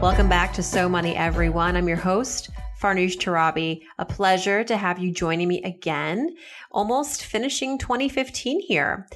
Welcome back to So Money, everyone. I'm your host, Farnoosh Torabi. A pleasure to have you joining me again. Almost finishing 2015 here.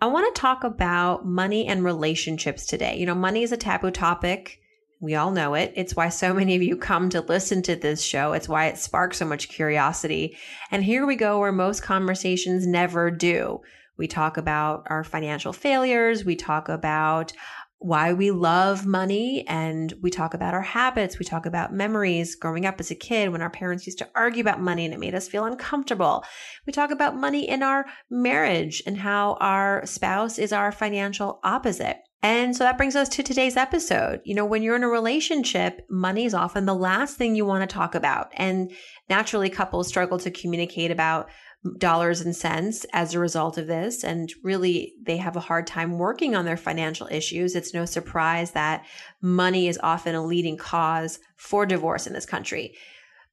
I want to talk about money and relationships today. You know, money is a taboo topic. We all know it. It's why so many of you come to listen to this show. It's why it sparks so much curiosity. And here we go where most conversations never do. We talk about our financial failures. We talk about why we love money and we talk about our habits. We talk about memories growing up as a kid when our parents used to argue about money and it made us feel uncomfortable. We talk about money in our marriage and how our spouse is our financial opposite. And so that brings us to today's episode. You know, when you're in a relationship, money is often the last thing you want to talk about. And naturally, couples struggle to communicate about dollars and cents as a result of this. And really, they have a hard time working on their financial issues. It's no surprise that money is often a leading cause for divorce in this country.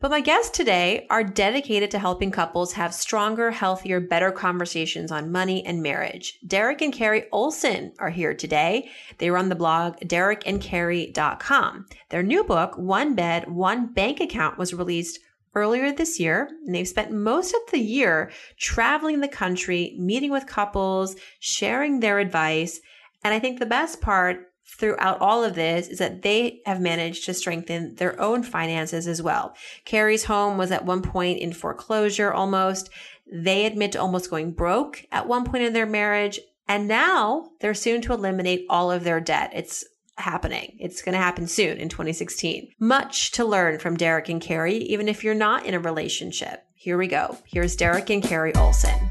But my guests today are dedicated to helping couples have stronger, healthier, better conversations on money and marriage. Derek and Carrie Olsen are here today. They run the blog derekandcarrie.com. Their new book, One Bed, One Bank Account, was released earlier this year, and they've spent most of the year traveling the country, meeting with couples, sharing their advice. And I think the best part throughout all of this is that they have managed to strengthen their own finances as well. Carrie's home was at one point in foreclosure almost. They admit to almost going broke at one point in their marriage. And now they're soon to eliminate all of their debt. It's happening. It's going to happen soon in 2016. Much to learn from Derek and Carrie, even if you're not in a relationship. Here we go. Here's Derek and Carrie Olsen.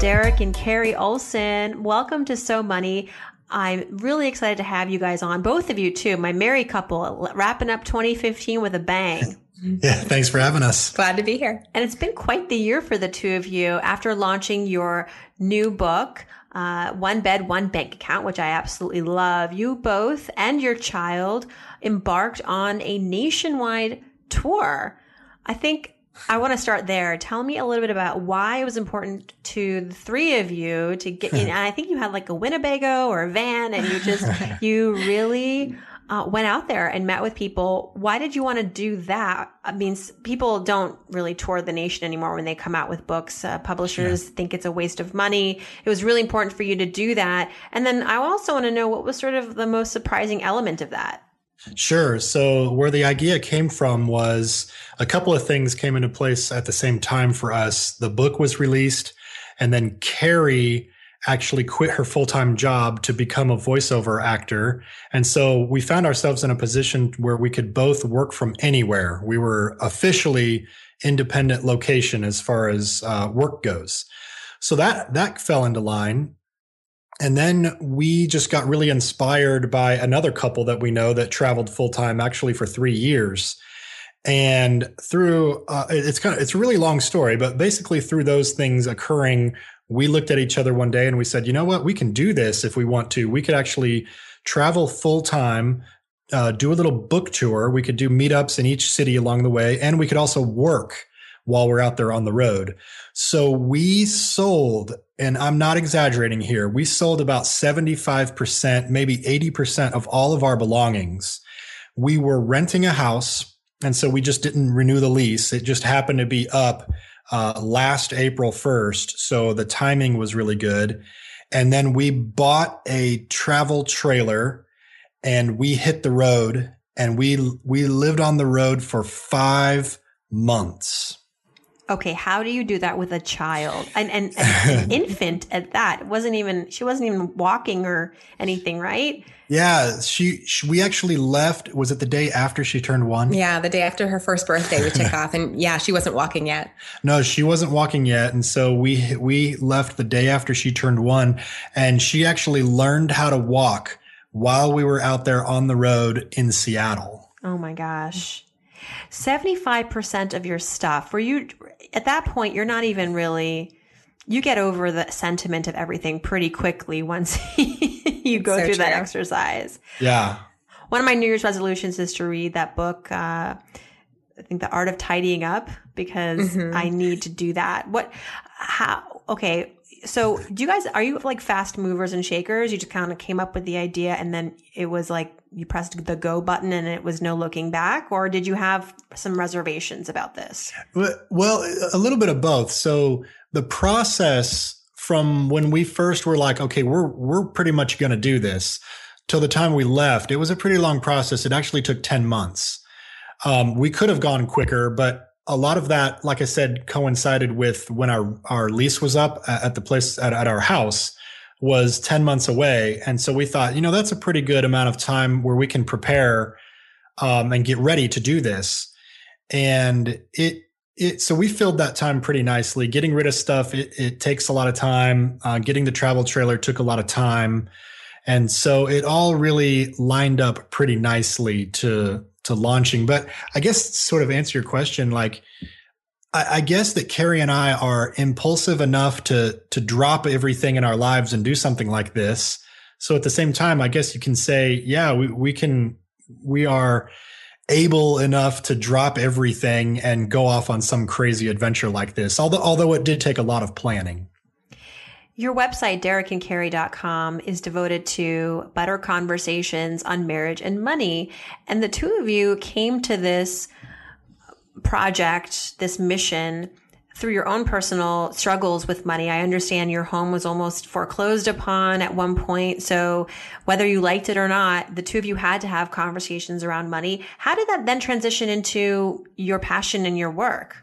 Derek and Carrie Olsen, welcome to So Money. I'm really excited to have you guys on, both of you too. My married couple, wrapping up 2015 with a bang. Yeah, thanks for having us. Glad to be here. And it's been quite the year for the two of you after launching your new book, uh, One Bed, One Bank Account, which I absolutely love. You both and your child embarked on a nationwide tour. I think I want to start there. Tell me a little bit about why it was important to the three of you to get in. I think you had like a Winnebago or a van and you just, you really uh, went out there and met with people. Why did you want to do that? I mean, people don't really tour the nation anymore when they come out with books. Uh, publishers yeah. think it's a waste of money. It was really important for you to do that. And then I also want to know what was sort of the most surprising element of that. Sure. So, where the idea came from was a couple of things came into place at the same time for us. The book was released, and then Carrie actually quit her full-time job to become a voiceover actor. And so we found ourselves in a position where we could both work from anywhere. We were officially independent location as far as uh, work goes. So that, that fell into line. And then we just got really inspired by another couple that we know that traveled full time actually for three years. And through, uh, it's kind of, it's a really long story, but basically through those things occurring we looked at each other one day and we said, you know what, we can do this if we want to. We could actually travel full time, uh, do a little book tour. We could do meetups in each city along the way, and we could also work while we're out there on the road. So we sold, and I'm not exaggerating here, we sold about 75%, maybe 80% of all of our belongings. We were renting a house. And so we just didn't renew the lease. It just happened to be up uh, last April 1st. So the timing was really good. And then we bought a travel trailer and we hit the road and we, we lived on the road for five months. Okay, how do you do that with a child and, and, and an infant at that? Wasn't even she wasn't even walking or anything, right? Yeah, she, she, we actually left. Was it the day after she turned one? Yeah, the day after her first birthday, we took off, and yeah, she wasn't walking yet. No, she wasn't walking yet, and so we we left the day after she turned one, and she actually learned how to walk while we were out there on the road in Seattle. Oh my gosh. 75% of your stuff, were you at that point, you're not even really, you get over the sentiment of everything pretty quickly once you go so through true. that exercise. Yeah. One of my New Year's resolutions is to read that book, uh, I think The Art of Tidying Up, because mm-hmm. I need to do that. What, how, okay, so do you guys are you like fast movers and shakers you just kind of came up with the idea and then it was like you pressed the go button and it was no looking back or did you have some reservations about this? Well a little bit of both. So the process from when we first were like okay we're we're pretty much going to do this till the time we left it was a pretty long process. It actually took 10 months. Um, we could have gone quicker but a lot of that, like I said, coincided with when our, our lease was up at the place at, at our house was 10 months away. And so we thought, you know, that's a pretty good amount of time where we can prepare um, and get ready to do this. And it, it, so we filled that time pretty nicely. Getting rid of stuff, it, it takes a lot of time. Uh, getting the travel trailer took a lot of time. And so it all really lined up pretty nicely to to launching. But I guess sort of answer your question, like I, I guess that Carrie and I are impulsive enough to to drop everything in our lives and do something like this. So at the same time, I guess you can say, yeah, we, we can we are able enough to drop everything and go off on some crazy adventure like this. Although although it did take a lot of planning. Your website, derekandcarrie.com, is devoted to better conversations on marriage and money. And the two of you came to this project, this mission, through your own personal struggles with money. I understand your home was almost foreclosed upon at one point. So whether you liked it or not, the two of you had to have conversations around money. How did that then transition into your passion and your work?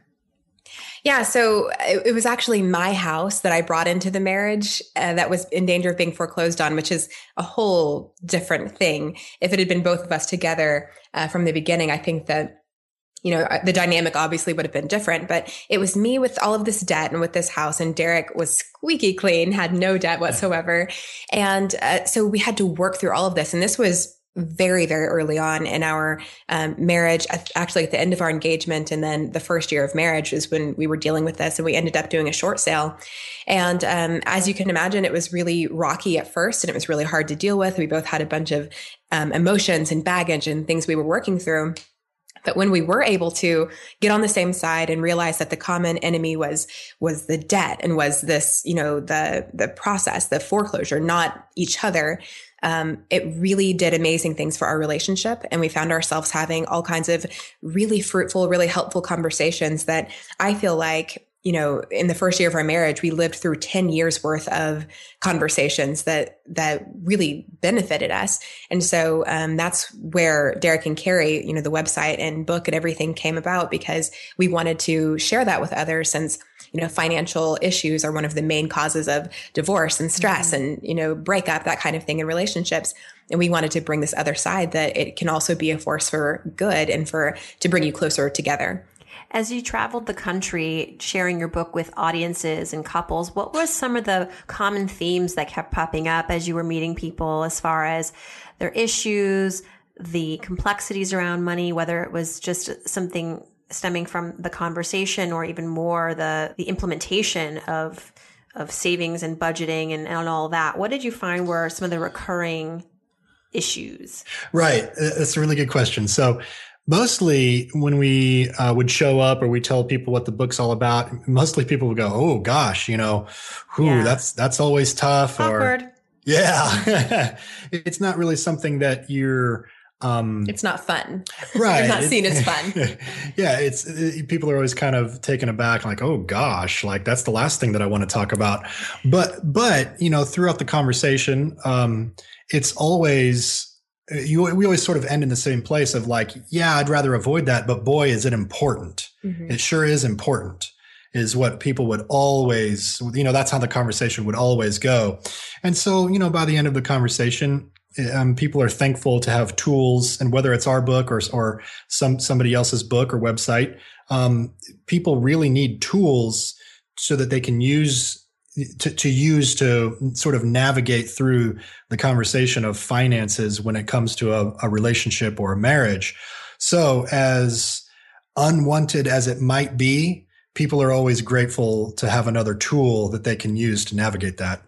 Yeah, so it, was actually my house that I brought into the marriage uh, that was in danger of being foreclosed on, which is a whole different thing. If it had been both of us together uh, from the beginning, I think that you know the dynamic obviously would have been different but it was me with all of this debt and with this house and derek was squeaky clean had no debt whatsoever and uh, so we had to work through all of this and this was very, very early on in our um, marriage. Actually, at the end of our engagement, and then the first year of marriage is when we were dealing with this, and we ended up doing a short sale. And um, as you can imagine, it was really rocky at first, and it was really hard to deal with. We both had a bunch of um, emotions and baggage and things we were working through. But when we were able to get on the same side and realize that the common enemy was was the debt and was this, you know, the the process, the foreclosure, not each other, um, it really did amazing things for our relationship. And we found ourselves having all kinds of really fruitful, really helpful conversations that I feel like you know in the first year of our marriage we lived through 10 years worth of conversations that that really benefited us and so um, that's where derek and carrie you know the website and book and everything came about because we wanted to share that with others since you know, financial issues are one of the main causes of divorce and stress mm-hmm. and, you know, breakup, that kind of thing in relationships. And we wanted to bring this other side that it can also be a force for good and for to bring you closer together. As you traveled the country sharing your book with audiences and couples, what were some of the common themes that kept popping up as you were meeting people as far as their issues, the complexities around money, whether it was just something stemming from the conversation or even more the the implementation of of savings and budgeting and, and all that? What did you find were some of the recurring issues? Right. That's a really good question. So mostly when we uh, would show up or we tell people what the book's all about mostly people would go oh gosh you know who yeah. that's that's always tough Awkward. or yeah it's not really something that you're um, it's not fun. Right. it's not seen as fun. yeah. It's it, people are always kind of taken aback, like, oh gosh, like that's the last thing that I want to talk about. But, but, you know, throughout the conversation, um, it's always, you, we always sort of end in the same place of like, yeah, I'd rather avoid that, but boy, is it important. Mm-hmm. It sure is important. is what people would always, you know, that's how the conversation would always go. And so, you know, by the end of the conversation, um, people are thankful to have tools and whether it's our book or, or some, somebody else's book or website, um, people really need tools so that they can use to, to use to sort of navigate through the conversation of finances when it comes to a, a relationship or a marriage. So as unwanted as it might be, people are always grateful to have another tool that they can use to navigate that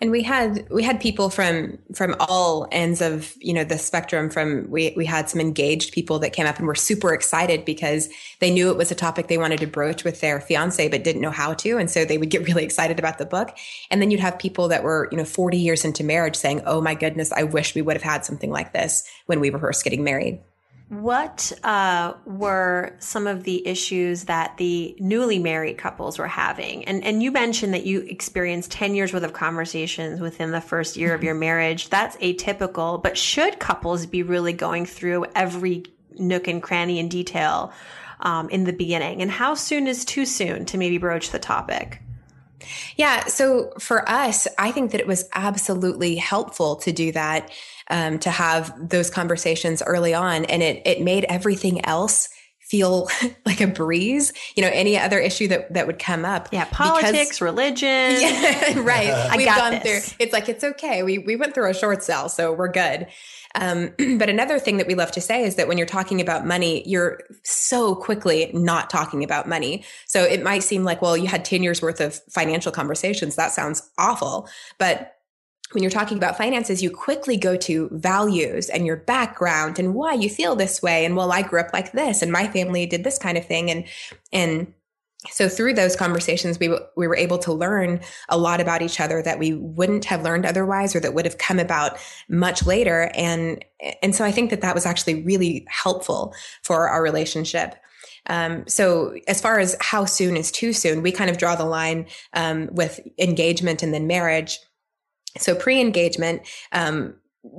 and we had we had people from from all ends of you know the spectrum from we we had some engaged people that came up and were super excited because they knew it was a topic they wanted to broach with their fiance but didn't know how to. And so they would get really excited about the book. And then you'd have people that were you know 40 years into marriage saying oh my goodness i wish we would have had something like this when we were first getting married what uh, were some of the issues that the newly married couples were having? And and you mentioned that you experienced ten years worth of conversations within the first year of your marriage. That's atypical. But should couples be really going through every nook and cranny in detail um, in the beginning? And how soon is too soon to maybe broach the topic? Yeah. So for us, I think that it was absolutely helpful to do that um, to have those conversations early on. And it, it made everything else feel like a breeze. You know, any other issue that, that would come up. Yeah. Politics, because, religion. Yeah, right. I We've gone this. through, it's like, it's okay. We, we went through a short sale, so we're good. Um, but another thing that we love to say is that when you're talking about money, you're so quickly not talking about money. So it might seem like, well, you had 10 years worth of financial conversations. That sounds awful. But when you're talking about finances, you quickly go to values and your background and why you feel this way. And well, I grew up like this and my family did this kind of thing. And, and so through those conversations, we, w- we were able to learn a lot about each other that we wouldn't have learned otherwise or that would have come about much later. And, and so I think that that was actually really helpful for our relationship. Um, so as far as how soon is too soon, we kind of draw the line um, with engagement and then marriage so pre-engagement, um,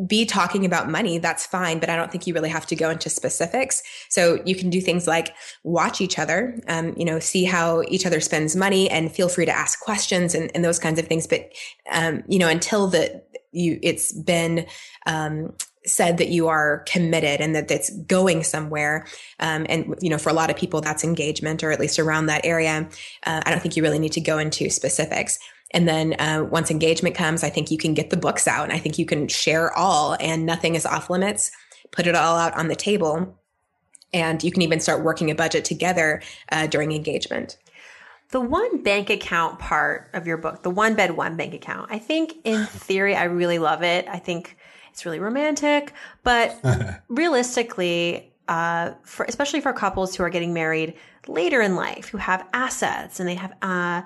be talking about money, that's fine, but I don't think you really have to go into specifics. So you can do things like watch each other, um, you know, see how each other spends money and feel free to ask questions and, and those kinds of things. But, um, you know, until the, you, it's been, um, said that you are committed and that it's going somewhere. Um, and, you know, for a lot of people, that's engagement or at least around that area. Uh, I don't think you really need to go into specifics. And then uh, once engagement comes, I think you can get the books out and I think you can share all and nothing is off limits. Put it all out on the table. And you can even start working a budget together uh, during engagement. The one bank account part of your book, the one bed, one bank account, I think in theory, I really love it. I think it's really romantic, but realistically, uh, for especially for couples who are getting married later in life, who have assets and they have uh,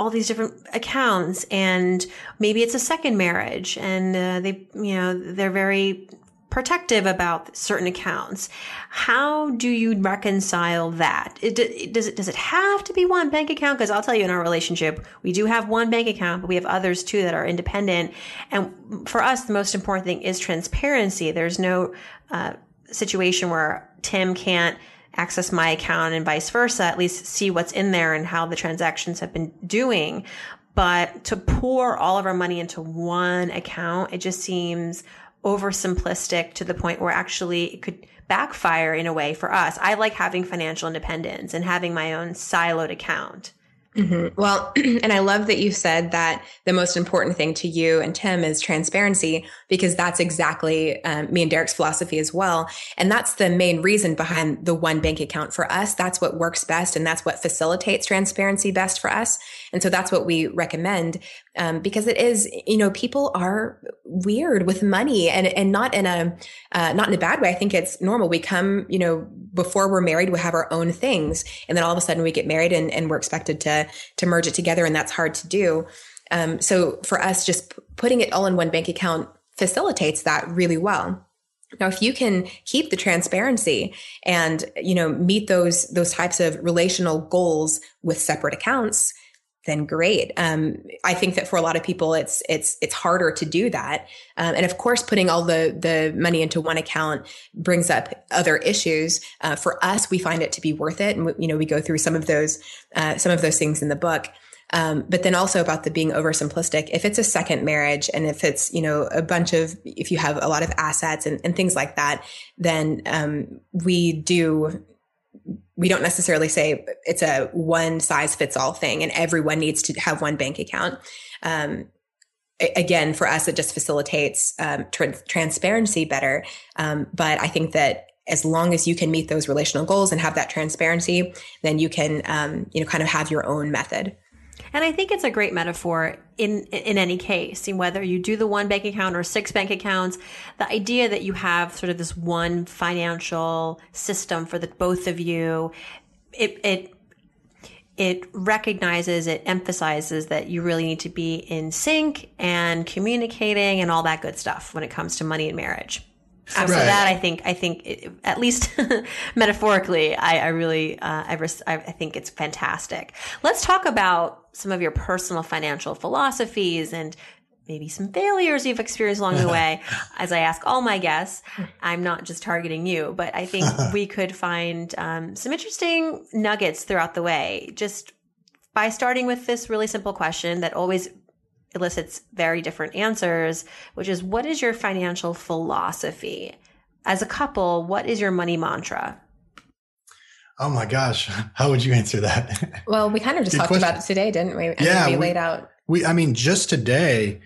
all these different accounts and maybe it's a second marriage and uh, they you know they're very protective about certain accounts. How do you reconcile that? It, does it does it have to be one bank account? Because i'll tell you in our relationship we do have one bank account but we have others too that are independent. And for us the most important thing is transparency. There's no uh, situation where tim can't access my account and vice versa, at least see what's in there and how the transactions have been doing. But to pour all of our money into one account, it just seems oversimplistic to the point where actually it could backfire in a way for us. I like having financial independence and having my own siloed account. Mm-hmm. Well, and I love that you said that the most important thing to you and Tim is transparency because that's exactly um, me and Derek's philosophy as well. And that's the main reason behind the one bank account for us. That's what works best and that's what facilitates transparency best for us. And so that's what we recommend um, because it is, you know, people are weird with money and, and not in a, uh, not in a bad way. I think it's normal. We come, you know, before we're married, we have our own things. And then all of a sudden we get married and, and we're expected to, to merge it together. And that's hard to do. Um, so for us, just p- putting it all in one bank account facilitates that really well. Now, if you can keep the transparency and, you know, meet those, those types of relational goals with separate accounts, then great. Um, I think that for a lot of people, it's it's it's harder to do that. Um, and of course, putting all the the money into one account brings up other issues. Uh, for us, we find it to be worth it, and we, you know we go through some of those uh, some of those things in the book. Um, but then also about the being oversimplistic. If it's a second marriage and if it's, you know, a bunch of, if you have a lot of assets and, and things like that, then um, we do we don't necessarily say it's a one size fits all thing and everyone needs to have one bank account. Um, again, for us, it just facilitates um, tra- transparency better. Um, but I think that as long as you can meet those relational goals and have that transparency, then you can, um, you know, kind of have your own method. And I think it's a great metaphor in in any case, whether you do the one bank account or six bank accounts. The idea that you have sort of this one financial system for the both of you, it it it recognizes, it emphasizes that you really need to be in sync and communicating and all that good stuff when it comes to money and marriage. So, right. so that I think I think it, at least metaphorically, I, I really uh, I, res- I think it's fantastic. Let's talk about some of your personal financial philosophies and maybe some failures you've experienced along the way. As I ask all my guests, I'm not just targeting you, but I think we could find um, some interesting nuggets throughout the way. Just by starting with this really simple question that always elicits very different answers, which is what is your financial philosophy? As a couple, what is your money mantra? Oh my gosh, how would you answer that? Well, we kind of just Good talked question. about it today, didn't we? And yeah, we, we laid out. We, I mean, just today,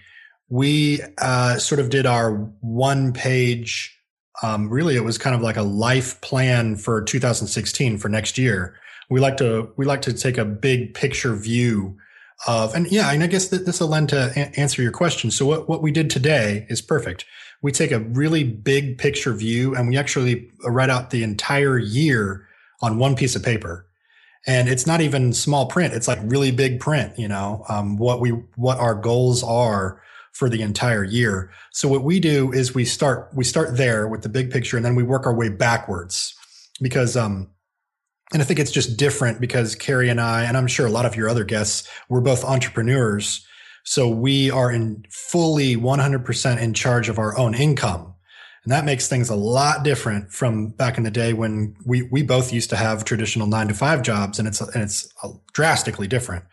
we uh, sort of did our one page. Um, really, it was kind of like a life plan for 2016 for next year. We like to we like to take a big picture view of, and yeah, and I guess that this will lend to a- answer your question. So what, what we did today is perfect. We take a really big picture view and we actually write out the entire year on one piece of paper. And it's not even small print. It's like really big print, you know, um, what we, what our goals are for the entire year. So what we do is we start, we start there with the big picture and then we work our way backwards because, um, and I think it's just different because Carrie and I, and I'm sure a lot of your other guests, we're both entrepreneurs. So we are in fully 100% in charge of our own income. And that makes things a lot different from back in the day when we, we both used to have traditional nine to five jobs and it's, and it's drastically different.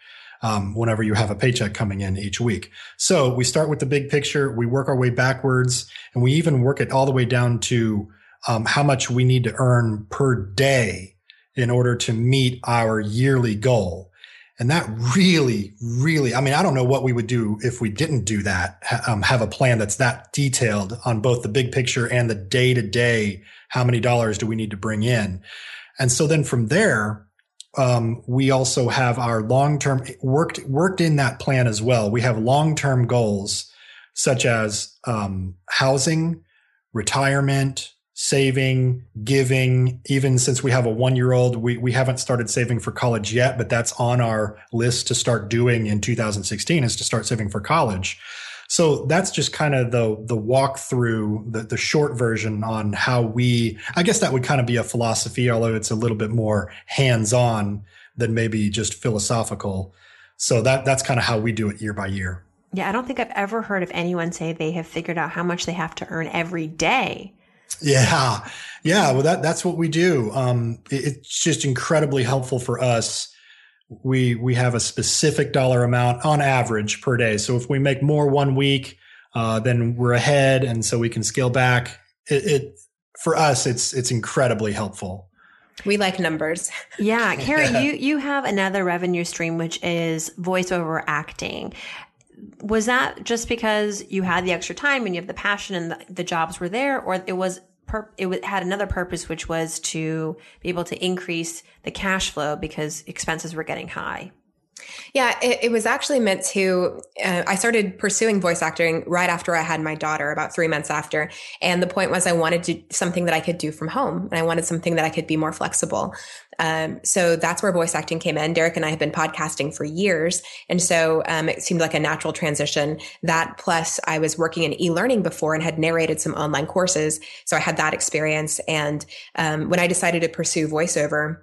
Um, whenever you have a paycheck coming in each week. So we start with the big picture. We work our way backwards and we even work it all the way down to um, how much we need to earn per day in order to meet our yearly goal. And that really, really, I mean, I don't know what we would do if we didn't do that, um, have a plan that's that detailed on both the big picture and the day to day. How many dollars do we need to bring in? And so then from there, um, we also have our long term worked, worked in that plan as well. We have long term goals such as, um, housing, retirement, saving, giving. Even since we have a one year old, we, we haven't started saving for college yet, but that's on our list to start doing in 2016 is to start saving for college. So that's just kind of the the walkthrough, the, the short version on how we I guess that would kind of be a philosophy, although it's a little bit more hands-on than maybe just philosophical. So that that's kind of how we do it year by year. Yeah, I don't think I've ever heard of anyone say they have figured out how much they have to earn every day. Yeah. Yeah. Well, that, that's what we do. Um, it, it's just incredibly helpful for us. We, we have a specific dollar amount on average per day. So if we make more one week, uh, then we're ahead. And so we can scale back. It, it for us, it's, it's incredibly helpful. We like numbers. Yeah, Carrie, you you have another revenue stream which is voiceover acting. Was that just because you had the extra time and you have the passion and the, the jobs were there, or it was per, it had another purpose, which was to be able to increase the cash flow because expenses were getting high. Yeah, it, it, was actually meant to. Uh, I started pursuing voice acting right after I had my daughter, about three months after. And the point was, I wanted to something that I could do from home, and I wanted something that I could be more flexible. Um, so that's where voice acting came in. Derek and I have been podcasting for years, and so um, it seemed like a natural transition. That plus, I was working in e-learning before and had narrated some online courses, so I had that experience. And um, when I decided to pursue voiceover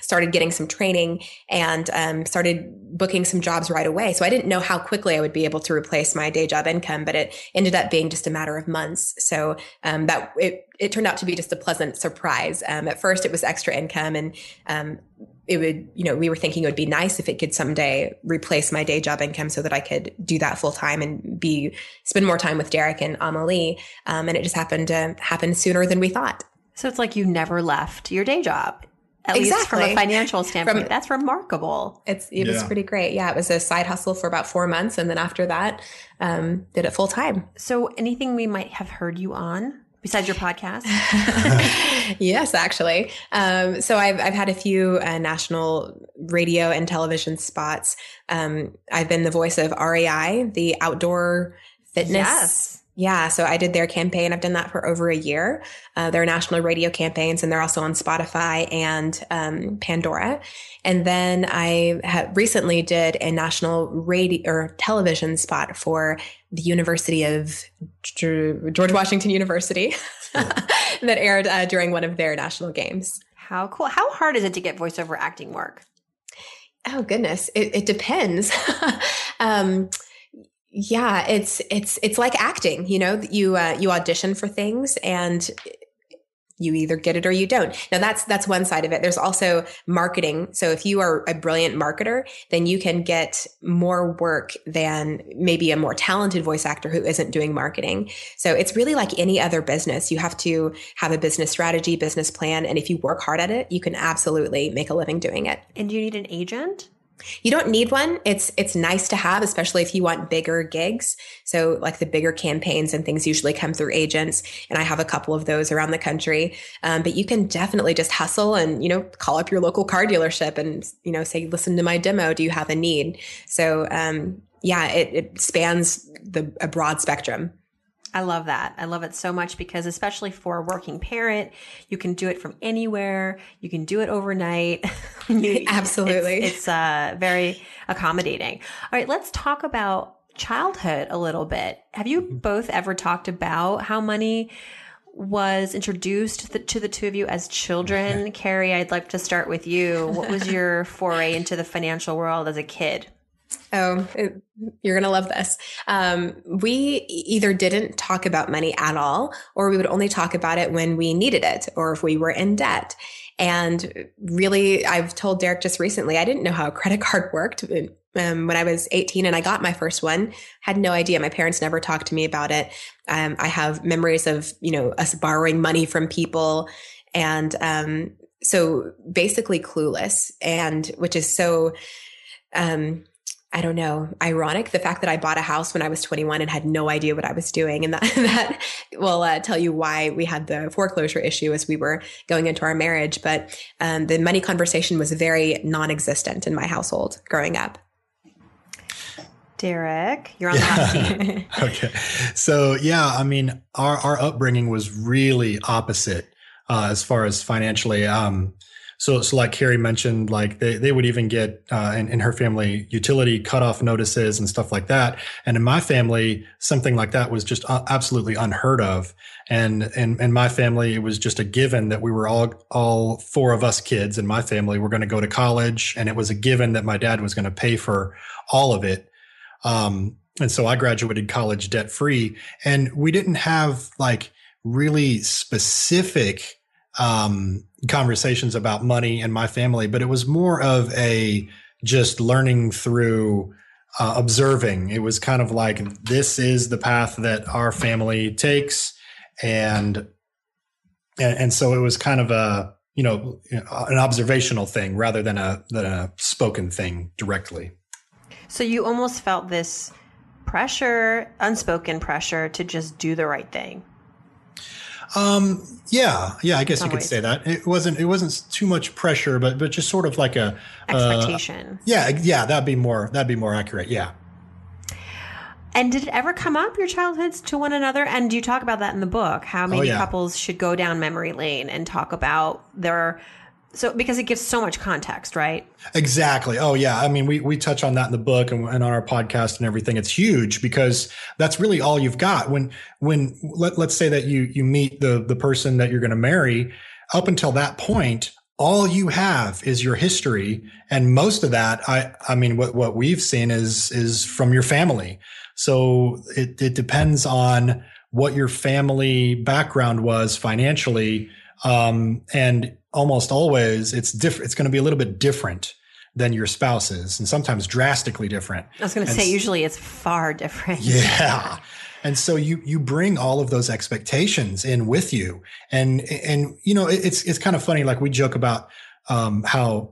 started getting some training and um, started booking some jobs right away. So I didn't know how quickly I would be able to replace my day job income, but it ended up being just a matter of months. So um, that it it turned out to be just a pleasant surprise. Um, at first, it was extra income, and um, it would you know we were thinking it would be nice if it could someday replace my day job income so that I could do that full time and be spend more time with Derek and Amelie. Um, and it just happened to happen sooner than we thought. So it's like you never left your day job at exactly. least from a financial standpoint. From, That's remarkable. It's it yeah. was pretty great. Yeah, it was a side hustle for about four months, and then after that, um, did it full time. So, anything we might have heard you on besides your podcast? yes, actually. Um, so I've I've had a few uh, national radio and television spots. Um, I've been the voice of REI, the outdoor fitness. Yes yeah, so I did their campaign. I've done that for over a year. Uh, their national radio campaigns, and they're also on Spotify and um, Pandora. And then I recently did a national radio or television spot for the University of George Washington University that aired uh, during one of their national games. How cool! How hard is it to get voiceover acting work? Oh goodness, it, it depends. um, yeah, it's it's it's like acting, you know, you uh, you audition for things and you either get it or you don't. Now that's that's one side of it. There's also marketing. So if you are a brilliant marketer, then you can get more work than maybe a more talented voice actor who isn't doing marketing. So it's really like any other business. You have to have a business strategy, business plan, and if you work hard at it, you can absolutely make a living doing it. And do you need an agent? You don't need one. It's it's nice to have, especially if you want bigger gigs. So like the bigger campaigns and things usually come through agents, and I have a couple of those around the country. Um, but you can definitely just hustle and you know call up your local car dealership and you know say, listen to my demo. Do you have a need? So um, yeah, it, it spans the a broad spectrum. I love that. I love it so much because, especially for a working parent, you can do it from anywhere. You can do it overnight. you, Absolutely. It's, it's uh, very accommodating. All right, let's talk about childhood a little bit. Have you mm-hmm. both ever talked about how money was introduced to the, to the two of you as children? Carrie, I'd like to start with you. What was your foray into the financial world as a kid? Oh, it, you're going to love this. Um, we either didn't talk about money at all, or we would only talk about it when we needed it or if we were in debt. And really, I've told Derek just recently, I didn't know how a credit card worked. Um, when I was 18 and I got my first one, had no idea. My parents never talked to me about it. Um, I have memories of, you know, us borrowing money from people and, um, so basically clueless and which is so, um, I don't know, ironic the fact that I bought a house when I was 21 and had no idea what I was doing. And that, that will uh, tell you why we had the foreclosure issue as we were going into our marriage. But um, the money conversation was very non existent in my household growing up. Derek, you're on the hot seat. okay. So, yeah, I mean, our, our upbringing was really opposite uh, as far as financially. Um, so, so like Carrie mentioned, like they, they would even get uh, in, in her family utility cutoff notices and stuff like that. And in my family, something like that was just uh, absolutely unheard of. And in, in my family, it was just a given that we were all all four of us kids in my family were going to go to college, and it was a given that my dad was going to pay for all of it. Um, and so I graduated college debt free, and we didn't have like really specific um, conversations about money and my family, but it was more of a just learning through uh, observing. It was kind of like this is the path that our family takes, and and, and so it was kind of a you know an observational thing rather than a than a spoken thing directly. So you almost felt this pressure, unspoken pressure to just do the right thing. Um, yeah, yeah, I guess you could ways. say that. It wasn't it wasn't too much pressure, but but just sort of like a expectation. Uh, yeah, yeah, that'd be more that'd be more accurate. Yeah. And did it ever come up your childhoods to one another? And do you talk about that in the book? How oh, maybe oh, yeah. couples should go down memory lane and talk about their so because it gives so much context, right? Exactly. Oh yeah. I mean, we we touch on that in the book and, and on our podcast and everything. It's huge because that's really all you've got. When when let, let's say that you you meet the the person that you're going to marry, up until that point, all you have is your history and most of that i i mean what what we've seen is is from your family so it it depends on what your family background was financially um, and almost always it's different it's going to be a little bit different than your spouse's and sometimes drastically different I was going to say, usually it's far different. yeah. And so you you bring all of those expectations in with you, and and you know it- it's it's kind of funny. Like we joke about um, how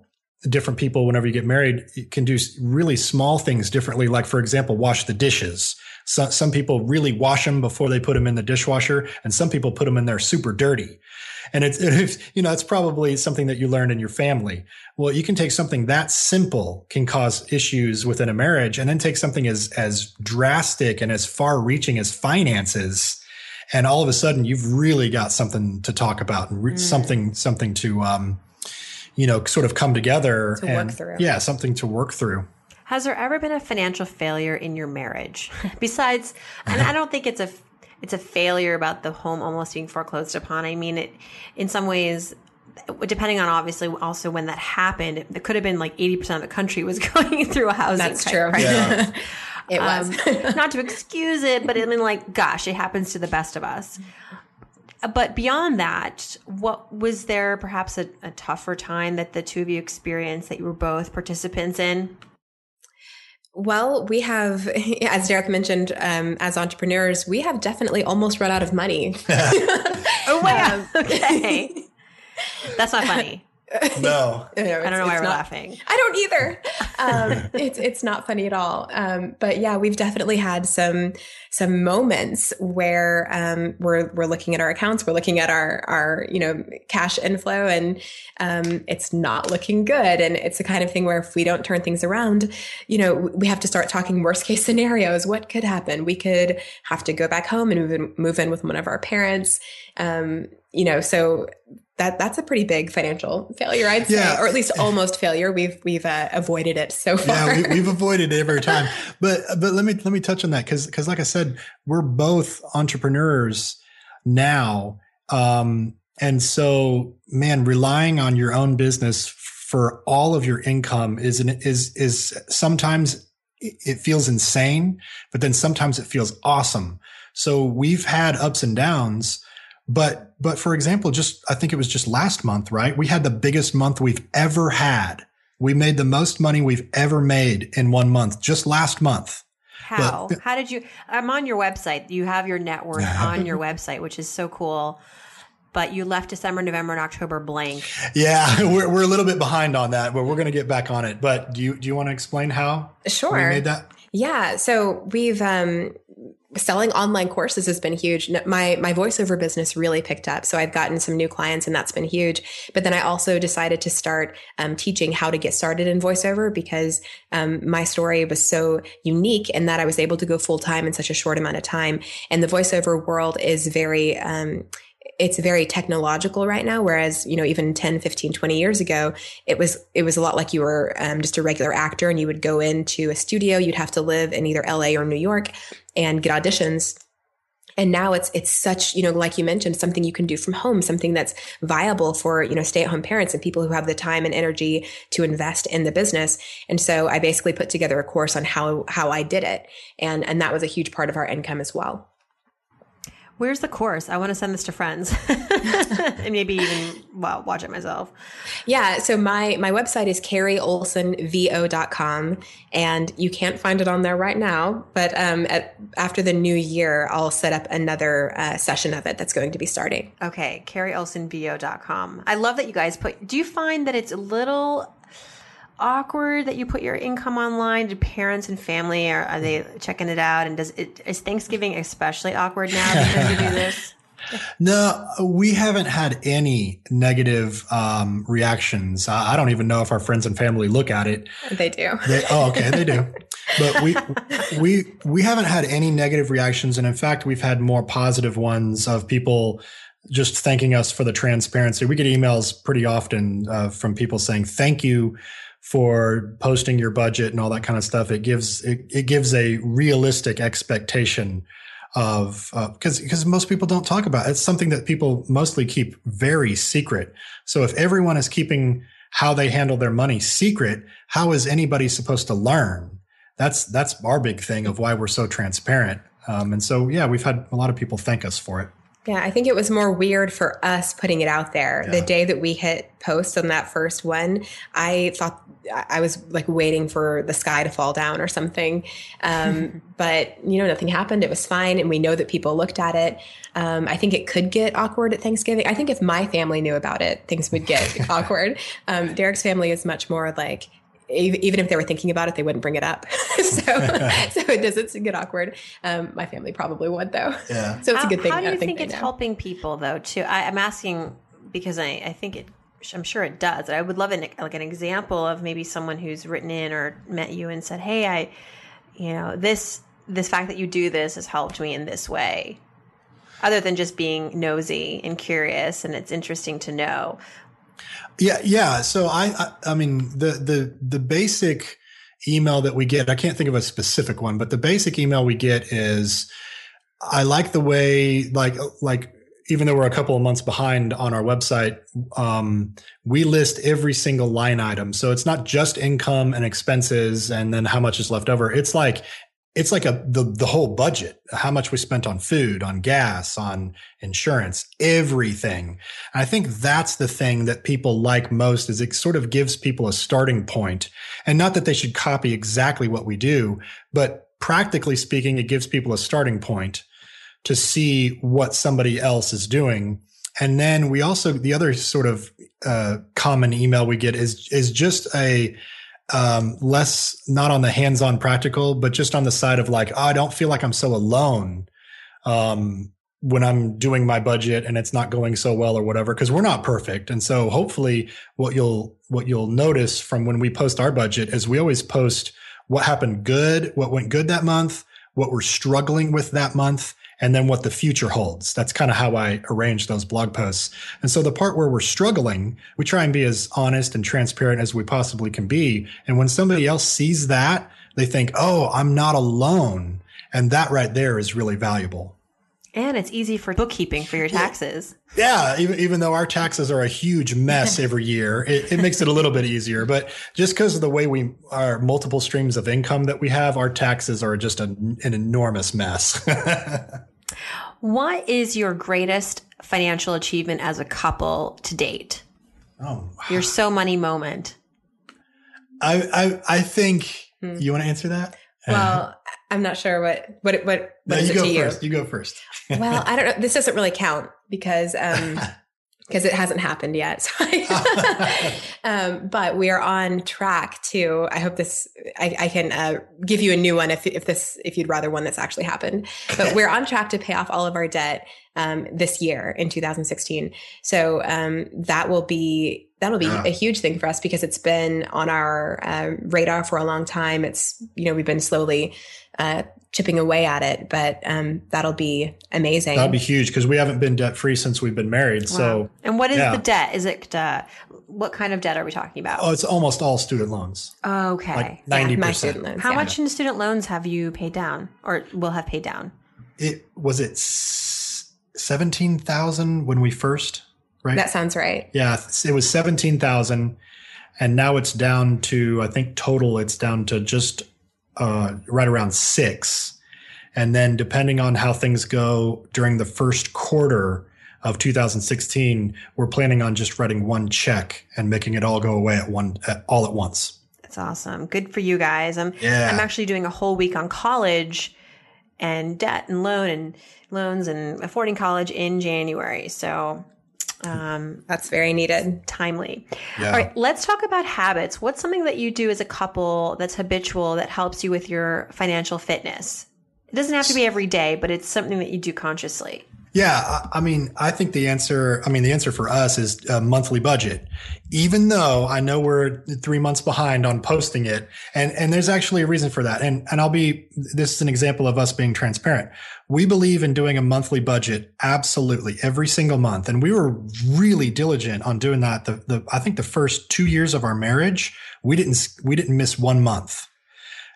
different people, whenever you get married, can do really small things differently. Like for example, wash the dishes. So, some people really wash them before they put them in the dishwasher, and some people put them in there super dirty. And it's, it's you know it's probably something that you learned in your family. Well, you can take something that simple can cause issues within a marriage and then take something as, as drastic and as far reaching as finances. And all of a sudden you've really got something to talk about and re- Mm. something, something to, um, you know, sort of come together To work and through. yeah, something to work through. Has there ever been a financial failure in your marriage? Besides, and I don't think it's a it's a failure about the home almost being foreclosed upon. I mean, it in some ways, depending on obviously also when that happened, it could have been like eighty percent of the country was going through a housing That's true. crisis. Yeah. it was. Um, not to excuse it, but I mean, like, gosh, it happens to the best of us. But beyond that, what was there perhaps a, a tougher time that the two of you experienced that you were both participants in? Well, we have, as Derek mentioned, um, as entrepreneurs, we have definitely almost run out of money. Oh, wow. okay. That's not funny. No. I don't know why we're laughing. I don't either. Um, it's it's not funny at all. Um, but yeah, we've definitely had some some moments where um, we're we're looking at our accounts, we're looking at our our you know cash inflow, and um, it's not looking good. And it's the kind of thing where if we don't turn things around, you know, we have to start talking worst case scenarios. What could happen? We could have to go back home and move in, move in with one of our parents. Um, you know, so that that's a pretty big financial failure, I'd say, Yeah. or at least almost failure. We've we've uh, avoided it so far. yeah, we, we've avoided it every time. But but let me let me touch on that because because like I said, we're both entrepreneurs now, um, and so man, relying on your own business for all of your income is an, is is sometimes it feels insane, but then sometimes it feels awesome. So we've had ups and downs. But, but for example, just, I think it was just last month, right? We had the biggest month we've ever had. We made the most money we've ever made in one month, just last month. How? How did you? I'm on your website. You have your net worth on your website, which is so cool. But you left December, November, and October blank. Yeah, we're, we're a little bit behind on that, but we're going to get back on it. But do you, do you want to explain how Sure. we made that? Yeah. So we've um selling online courses has been huge. My my voiceover business really picked up. So I've gotten some new clients and that's been huge. But then I also decided to start um, teaching how to get started in voiceover because um, my story was so unique in that I was able to go full time in such a short amount of time. And the voiceover world is very um, it's very technological right now whereas you know even 10 15 20 years ago it was it was a lot like you were um, just a regular actor and you would go into a studio you'd have to live in either la or new york and get auditions. And now it's it's such you know like you mentioned something you can do from home something that's viable for you know stay at home parents and people who have the time and energy to invest in the business. And so i basically put together a course on how how i did it. And and that was a huge part of our income as well Where's the course? I want to send this to friends and maybe even well watch it myself. Yeah, so my my website is carrieolsenvo.com and you can't find it on there right now, but um, at, after the new year, I'll set up another uh, session of it that's going to be starting. Okay, carrieolsenvo.com. I love that you guys put. Do you find that it's a little awkward that you put your income online? Do parents and family are, are they checking it out? And does it is Thanksgiving especially awkward now because you do this? No, we haven't had any negative um, reactions. I I don't even know if our friends and family look at it. They do. They, oh, okay, they do. But we we we haven't had any negative reactions, and in fact, we've had more positive ones of people just thanking us for the transparency. We get emails pretty often uh, from people saying thank you for posting your budget and all that kind of stuff. It gives it, it gives a realistic expectation of because uh, because most people don't talk about it. it's something that people mostly keep very secret so if everyone is keeping how they handle their money secret how is anybody supposed to learn that's that's our big thing of why we're so transparent um, and so yeah we've had a lot of people thank us for it yeah, I think it was more weird for us putting it out there. Yeah. The day that we hit post on that first one, I thought I was like waiting for the sky to fall down or something. Um, but, you know, nothing happened. It was fine. And we know that people looked at it. Um, I think it could get awkward at Thanksgiving. I think if my family knew about it, things would get awkward. Um, Derek's family is much more like, even if they were thinking about it, they wouldn't bring it up. so, so it doesn't get awkward. Um, my family probably would, though. Yeah. So it's how, a good thing. How do you think, think it's know. helping people, though? Too. I, am asking because I, I think it. I'm sure it does. I would love an like an example of maybe someone who's written in or met you and said, "Hey, I, you know, this this fact that you do this has helped me in this way." Other than just being nosy and curious, and it's interesting to know yeah, yeah. So I, I, I mean, the the the basic email that we get, I can't think of a specific one, but the basic email we get is, I like the way, like, like even though we're a couple of months behind on our website, um, we list every single line item. So it's not just income and expenses and then how much is left over. It's like it's like a the the whole budget how much we spent on food on gas on insurance everything. And i think that's the thing that people like most is it sort of gives people a starting point. And not that they should copy exactly what we do but practically speaking it gives people a starting point to see what somebody else is doing. And then we also the other sort of uh, common email we get is is just a um, less not on the hands-on practical, but just on the side of like, oh, I don't feel like I'm so alone um, when I'm doing my budget and it's not going so well or whatever, because we're not perfect. And so hopefully what you'll what you'll notice from when we post our budget is we always post what happened good, what went good that month, what we're struggling with that month, and then what the future holds. That's kind of how I arrange those blog posts. And so the part where we're struggling, we try and be as honest and transparent as we possibly can be. And when somebody else sees that, they think, oh, I'm not alone. And that right there is really valuable. And it's easy for bookkeeping for your taxes. Yeah, even, even though our taxes are a huge mess every year, it, it makes it a little bit easier. But just because of the way we are multiple streams of income that we have, our taxes are just a, an enormous mess. what is your greatest financial achievement as a couple to date? Oh, your so money moment. I I, I think hmm. you want to answer that. Well, I'm not sure what what what what no, is you it to first. you? You go first. well, I don't know. This doesn't really count because um because it hasn't happened yet. um, but we are on track to. I hope this. I, I can uh, give you a new one if if this if you'd rather one that's actually happened. But we're on track to pay off all of our debt um, this year in 2016. So um, that will be that'll be a huge thing for us because it's been on our uh, radar for a long time. It's you know we've been slowly uh, chipping away at it, but um, that'll be amazing. That'll be huge because we haven't been debt free since we've been married. Wow. So and what is yeah. the debt? Is it uh, what kind of debt are we talking about? Oh, it's almost all student loans. Oh okay, like ninety yeah, percent. How yeah. much in student loans have you paid down, or will have paid down? It was it seventeen thousand when we first right? That sounds right. Yeah, it was 17,000 and now it's down to I think total it's down to just uh, right around 6. And then depending on how things go during the first quarter of 2016, we're planning on just writing one check and making it all go away at one at, all at once. That's awesome. Good for you guys. I'm yeah. I'm actually doing a whole week on college and debt and loan and loans and affording college in January. So um, That's very needed. Timely. Yeah. All right, let's talk about habits. What's something that you do as a couple that's habitual that helps you with your financial fitness? It doesn't have to be every day, but it's something that you do consciously. Yeah, I mean, I think the answer, I mean, the answer for us is a monthly budget. Even though I know we're three months behind on posting it, and and there's actually a reason for that. And and I'll be this is an example of us being transparent. We believe in doing a monthly budget absolutely every single month, and we were really diligent on doing that. The the I think the first two years of our marriage, we didn't we didn't miss one month.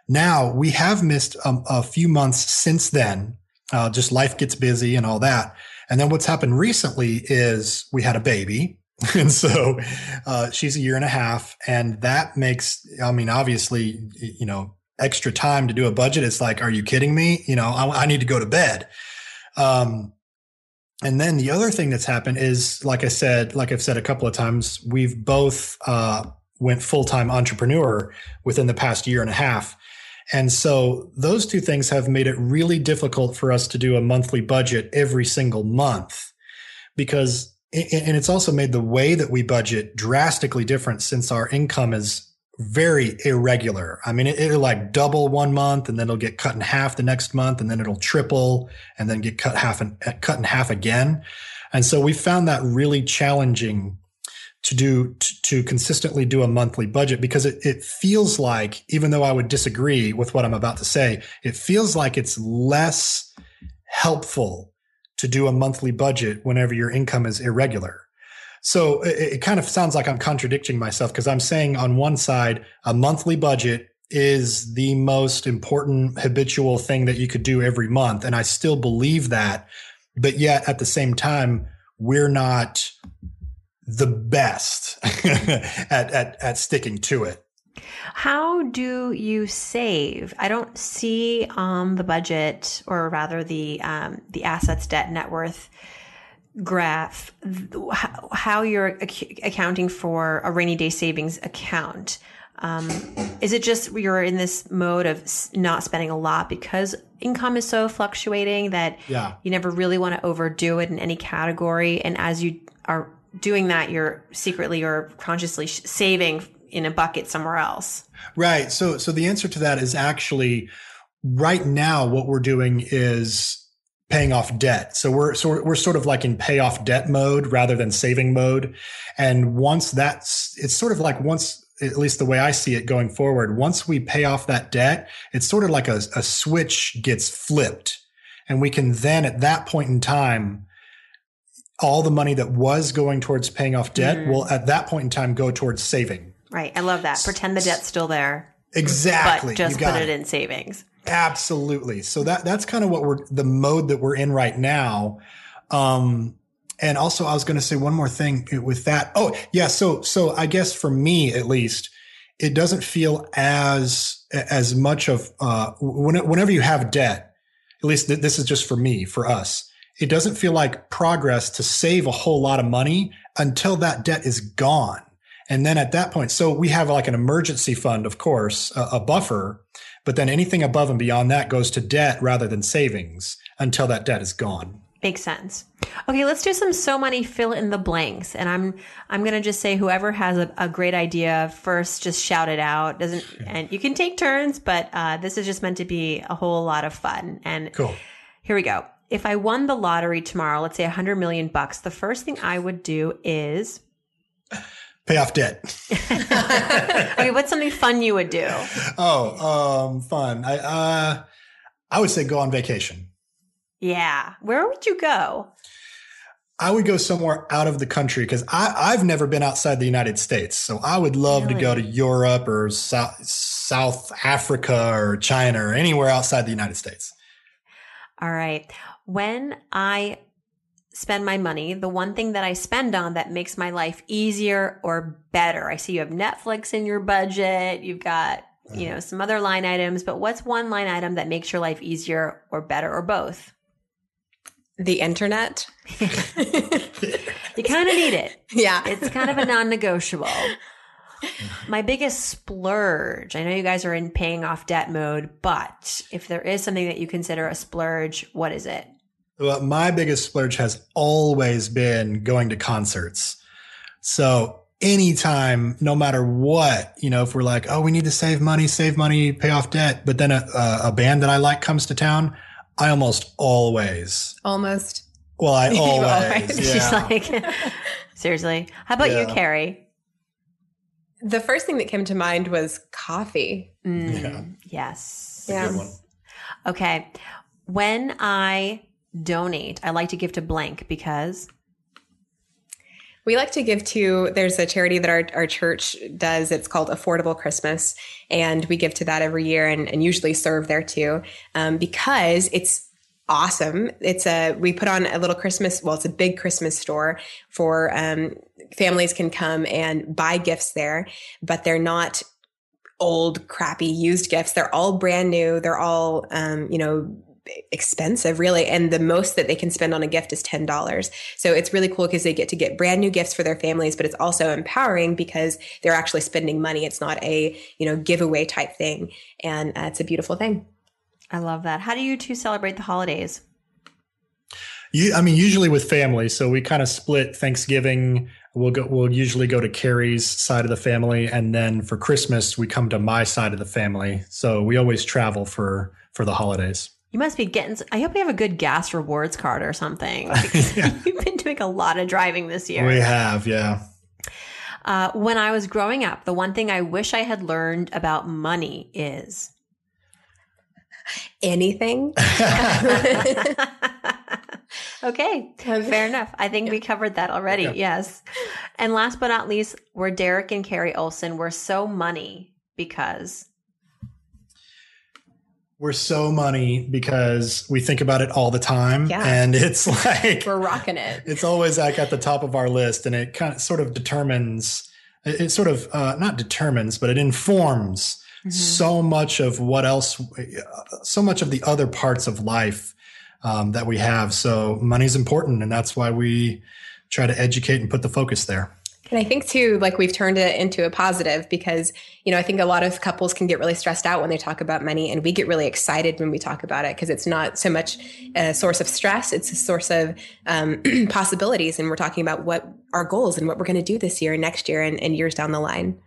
Now we have missed a, a few months since then Uh, just life gets busy and all that. And then what's happened recently is we had a baby. And so uh, she's a year and a half. And that makes, I mean, obviously, you know, extra time to do a budget. It's like, are you kidding me? You know, I, I need to go to bed. Um, and then the other thing that's happened is, like I said, like I've said a couple of times, we've both uh, went full time entrepreneur within the past year and a half. And so those two things have made it really difficult for us to do a monthly budget every single month because, and it's also made the way that we budget drastically different since our income is very irregular. I mean, it, will like double one month and then it'll get cut in half the next month and then it'll triple and then get cut half and uh, cut in half again. And so we found that really challenging to do to, to consistently do a monthly budget because it, it feels like, even though I would disagree with what I'm about to say, it feels like it's less helpful to do a monthly budget whenever your income is irregular. So it, it kind of sounds like I'm contradicting myself because I'm saying on one side, a monthly budget is the most important habitual thing that you could do every month. And I still believe that. But yet at the same time, we're not the best at, at, at sticking to it. How do you save? I don't see on the budget, or rather the um, the assets, debt, net worth graph how you're accounting for a rainy day savings account. Um, is it just you're in this mode of not spending a lot because income is so fluctuating that yeah. you never really want to overdo it in any category? And as you are doing that, you're secretly or consciously saving in a bucket somewhere else. Right. So, so the answer to that is actually right now, what we're doing is paying off debt. So we're, so we're, sort of like in pay off debt mode rather than saving mode. And once that's, it's sort of like once, at least the way I see it going forward, once we pay off that debt, it's sort of like a, a switch gets flipped. And we can then at that point in time, all the money that was going towards paying off debt mm. will at that point in time go towards saving. Right. I love that. Pretend the debt's still there. Exactly. But just put it, it in savings. Absolutely. So that that's kind of what we're the mode that we're in right now. Um, and also, I was going to say one more thing with that. Oh, yeah. So so I guess for me at least, it doesn't feel as as much of uh, whenever you have debt. At least this is just for me, for us. It doesn't feel like progress to save a whole lot of money until that debt is gone. And then at that point, so we have like an emergency fund, of course, a, a buffer but then anything above and beyond that goes to debt rather than savings until that debt is gone. Makes sense. Okay, let's do some so money fill in the blanks. And I'm I'm gonna just say whoever has a, a great idea first, just shout it out. Doesn't and you can take turns, but uh, this is just meant to be a whole lot of fun. And cool. Here we go. If I won the lottery tomorrow, let's say a hundred million bucks, the first thing I would do is pay off debt. okay, what's something fun you would do? Oh, um, fun. I uh, I would say go on vacation. Yeah, where would you go? I would go somewhere out of the country because I've never been outside the United States. So I would love really? to go to Europe or South, South Africa or China or anywhere outside the United States. All right. When I spend my money, the one thing that I spend on that makes my life easier or better. I see you have Netflix in your budget. You've got, you mm-hmm. know, some other line items, but what's one line item that makes your life easier or better or both? The internet. you kind of need it. Yeah. It's kind of a non negotiable. My biggest splurge, I know you guys are in paying off debt mode, but if there is something that you consider a splurge, what is it? Well, my biggest splurge has always been going to concerts. So anytime, no matter what, you know, if we're like, oh, we need to save money, save money, pay off debt, but then a, a band that I like comes to town, I almost always. Almost. Well, I always. always. Yeah. She's like, seriously. How about yeah. you, Carrie? The first thing that came to mind was coffee. Mm, yeah. Yes. Yeah. Okay. When I donate. I like to give to blank because we like to give to there's a charity that our, our church does it's called affordable christmas and we give to that every year and, and usually serve there too um, because it's awesome. It's a we put on a little Christmas. Well, it's a big Christmas store for um, families can come and buy gifts there, but they're not old, crappy, used gifts. They're all brand new. They're all um, you know expensive really and the most that they can spend on a gift is $10 so it's really cool because they get to get brand new gifts for their families but it's also empowering because they're actually spending money it's not a you know giveaway type thing and uh, it's a beautiful thing I love that. How do you two celebrate the holidays? You, I mean, usually with family. So we kind of split Thanksgiving. We'll go. We'll usually go to Carrie's side of the family, and then for Christmas we come to my side of the family. So we always travel for for the holidays. You must be getting. I hope you have a good gas rewards card or something. Yeah. You've been doing a lot of driving this year. We have, yeah. Uh, when I was growing up, the one thing I wish I had learned about money is anything okay, fair enough. I think we covered that already. Yeah. Yes. And last but not least, we're Derek and Carrie Olsen. We're so money because We're so money because we think about it all the time, Yeah. and it's like we're rocking it it's always like at the top of our list, and it kind of sort of determines. It sort of uh, not determines, but it informs so much of what else, so much of the other parts of life um, that we have. So money's important, and that's why we try to educate and put the focus there. And I think too, like we've turned it into a positive because, you know, I think a lot of couples can get really stressed out when they talk about money and we get really excited when we talk about it because it's not so much a source of stress. It's a source of um, possibilities. And we're talking about what our goals and what we're going to do this year and next year and, and years down the line.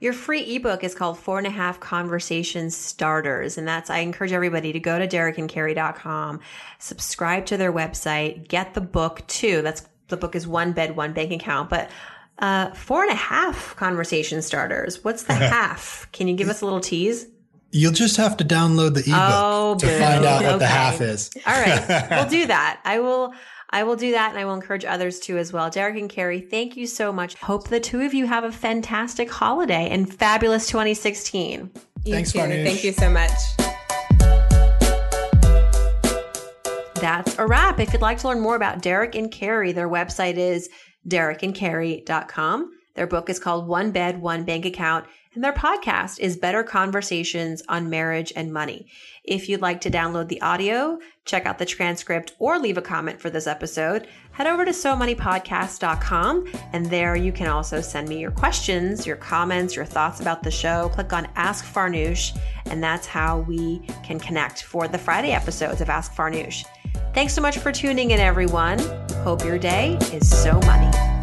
Your free ebook is called Four and a Half Conversation Starters. And that's, I encourage everybody to go to derekandcarrie.com, subscribe to their website, get the book too. That's the book is one bed, one bank account, but uh, four and a half conversation starters. What's the half? Can you give us a little tease? You'll just have to download the ebook Oh, to boo. find out what the half is. All right, we'll do that. I will. I will do that, and I will encourage others to as well. Derek and Carrie, thank you so much. Hope the two of you have a fantastic holiday and fabulous 2016. You Thanks, too. Farnoosh. Thank you so much. That's a wrap. If you'd like to learn more about Derek and Carrie, their website is derekandcarrie.com. Their book is called One Bed, One Bank Account, and their podcast is Better Conversations on Marriage and Money. If you'd like to download the audio, check out the transcript, or leave a comment for this episode, head over to somoneypodcast.com, and there you can also send me your questions, your comments, your thoughts about the show. Click on Ask Farnoosh, and that's how we can connect for the Friday episodes of Ask Farnoosh. Thanks so much for tuning in, everyone. Hope your day is so money.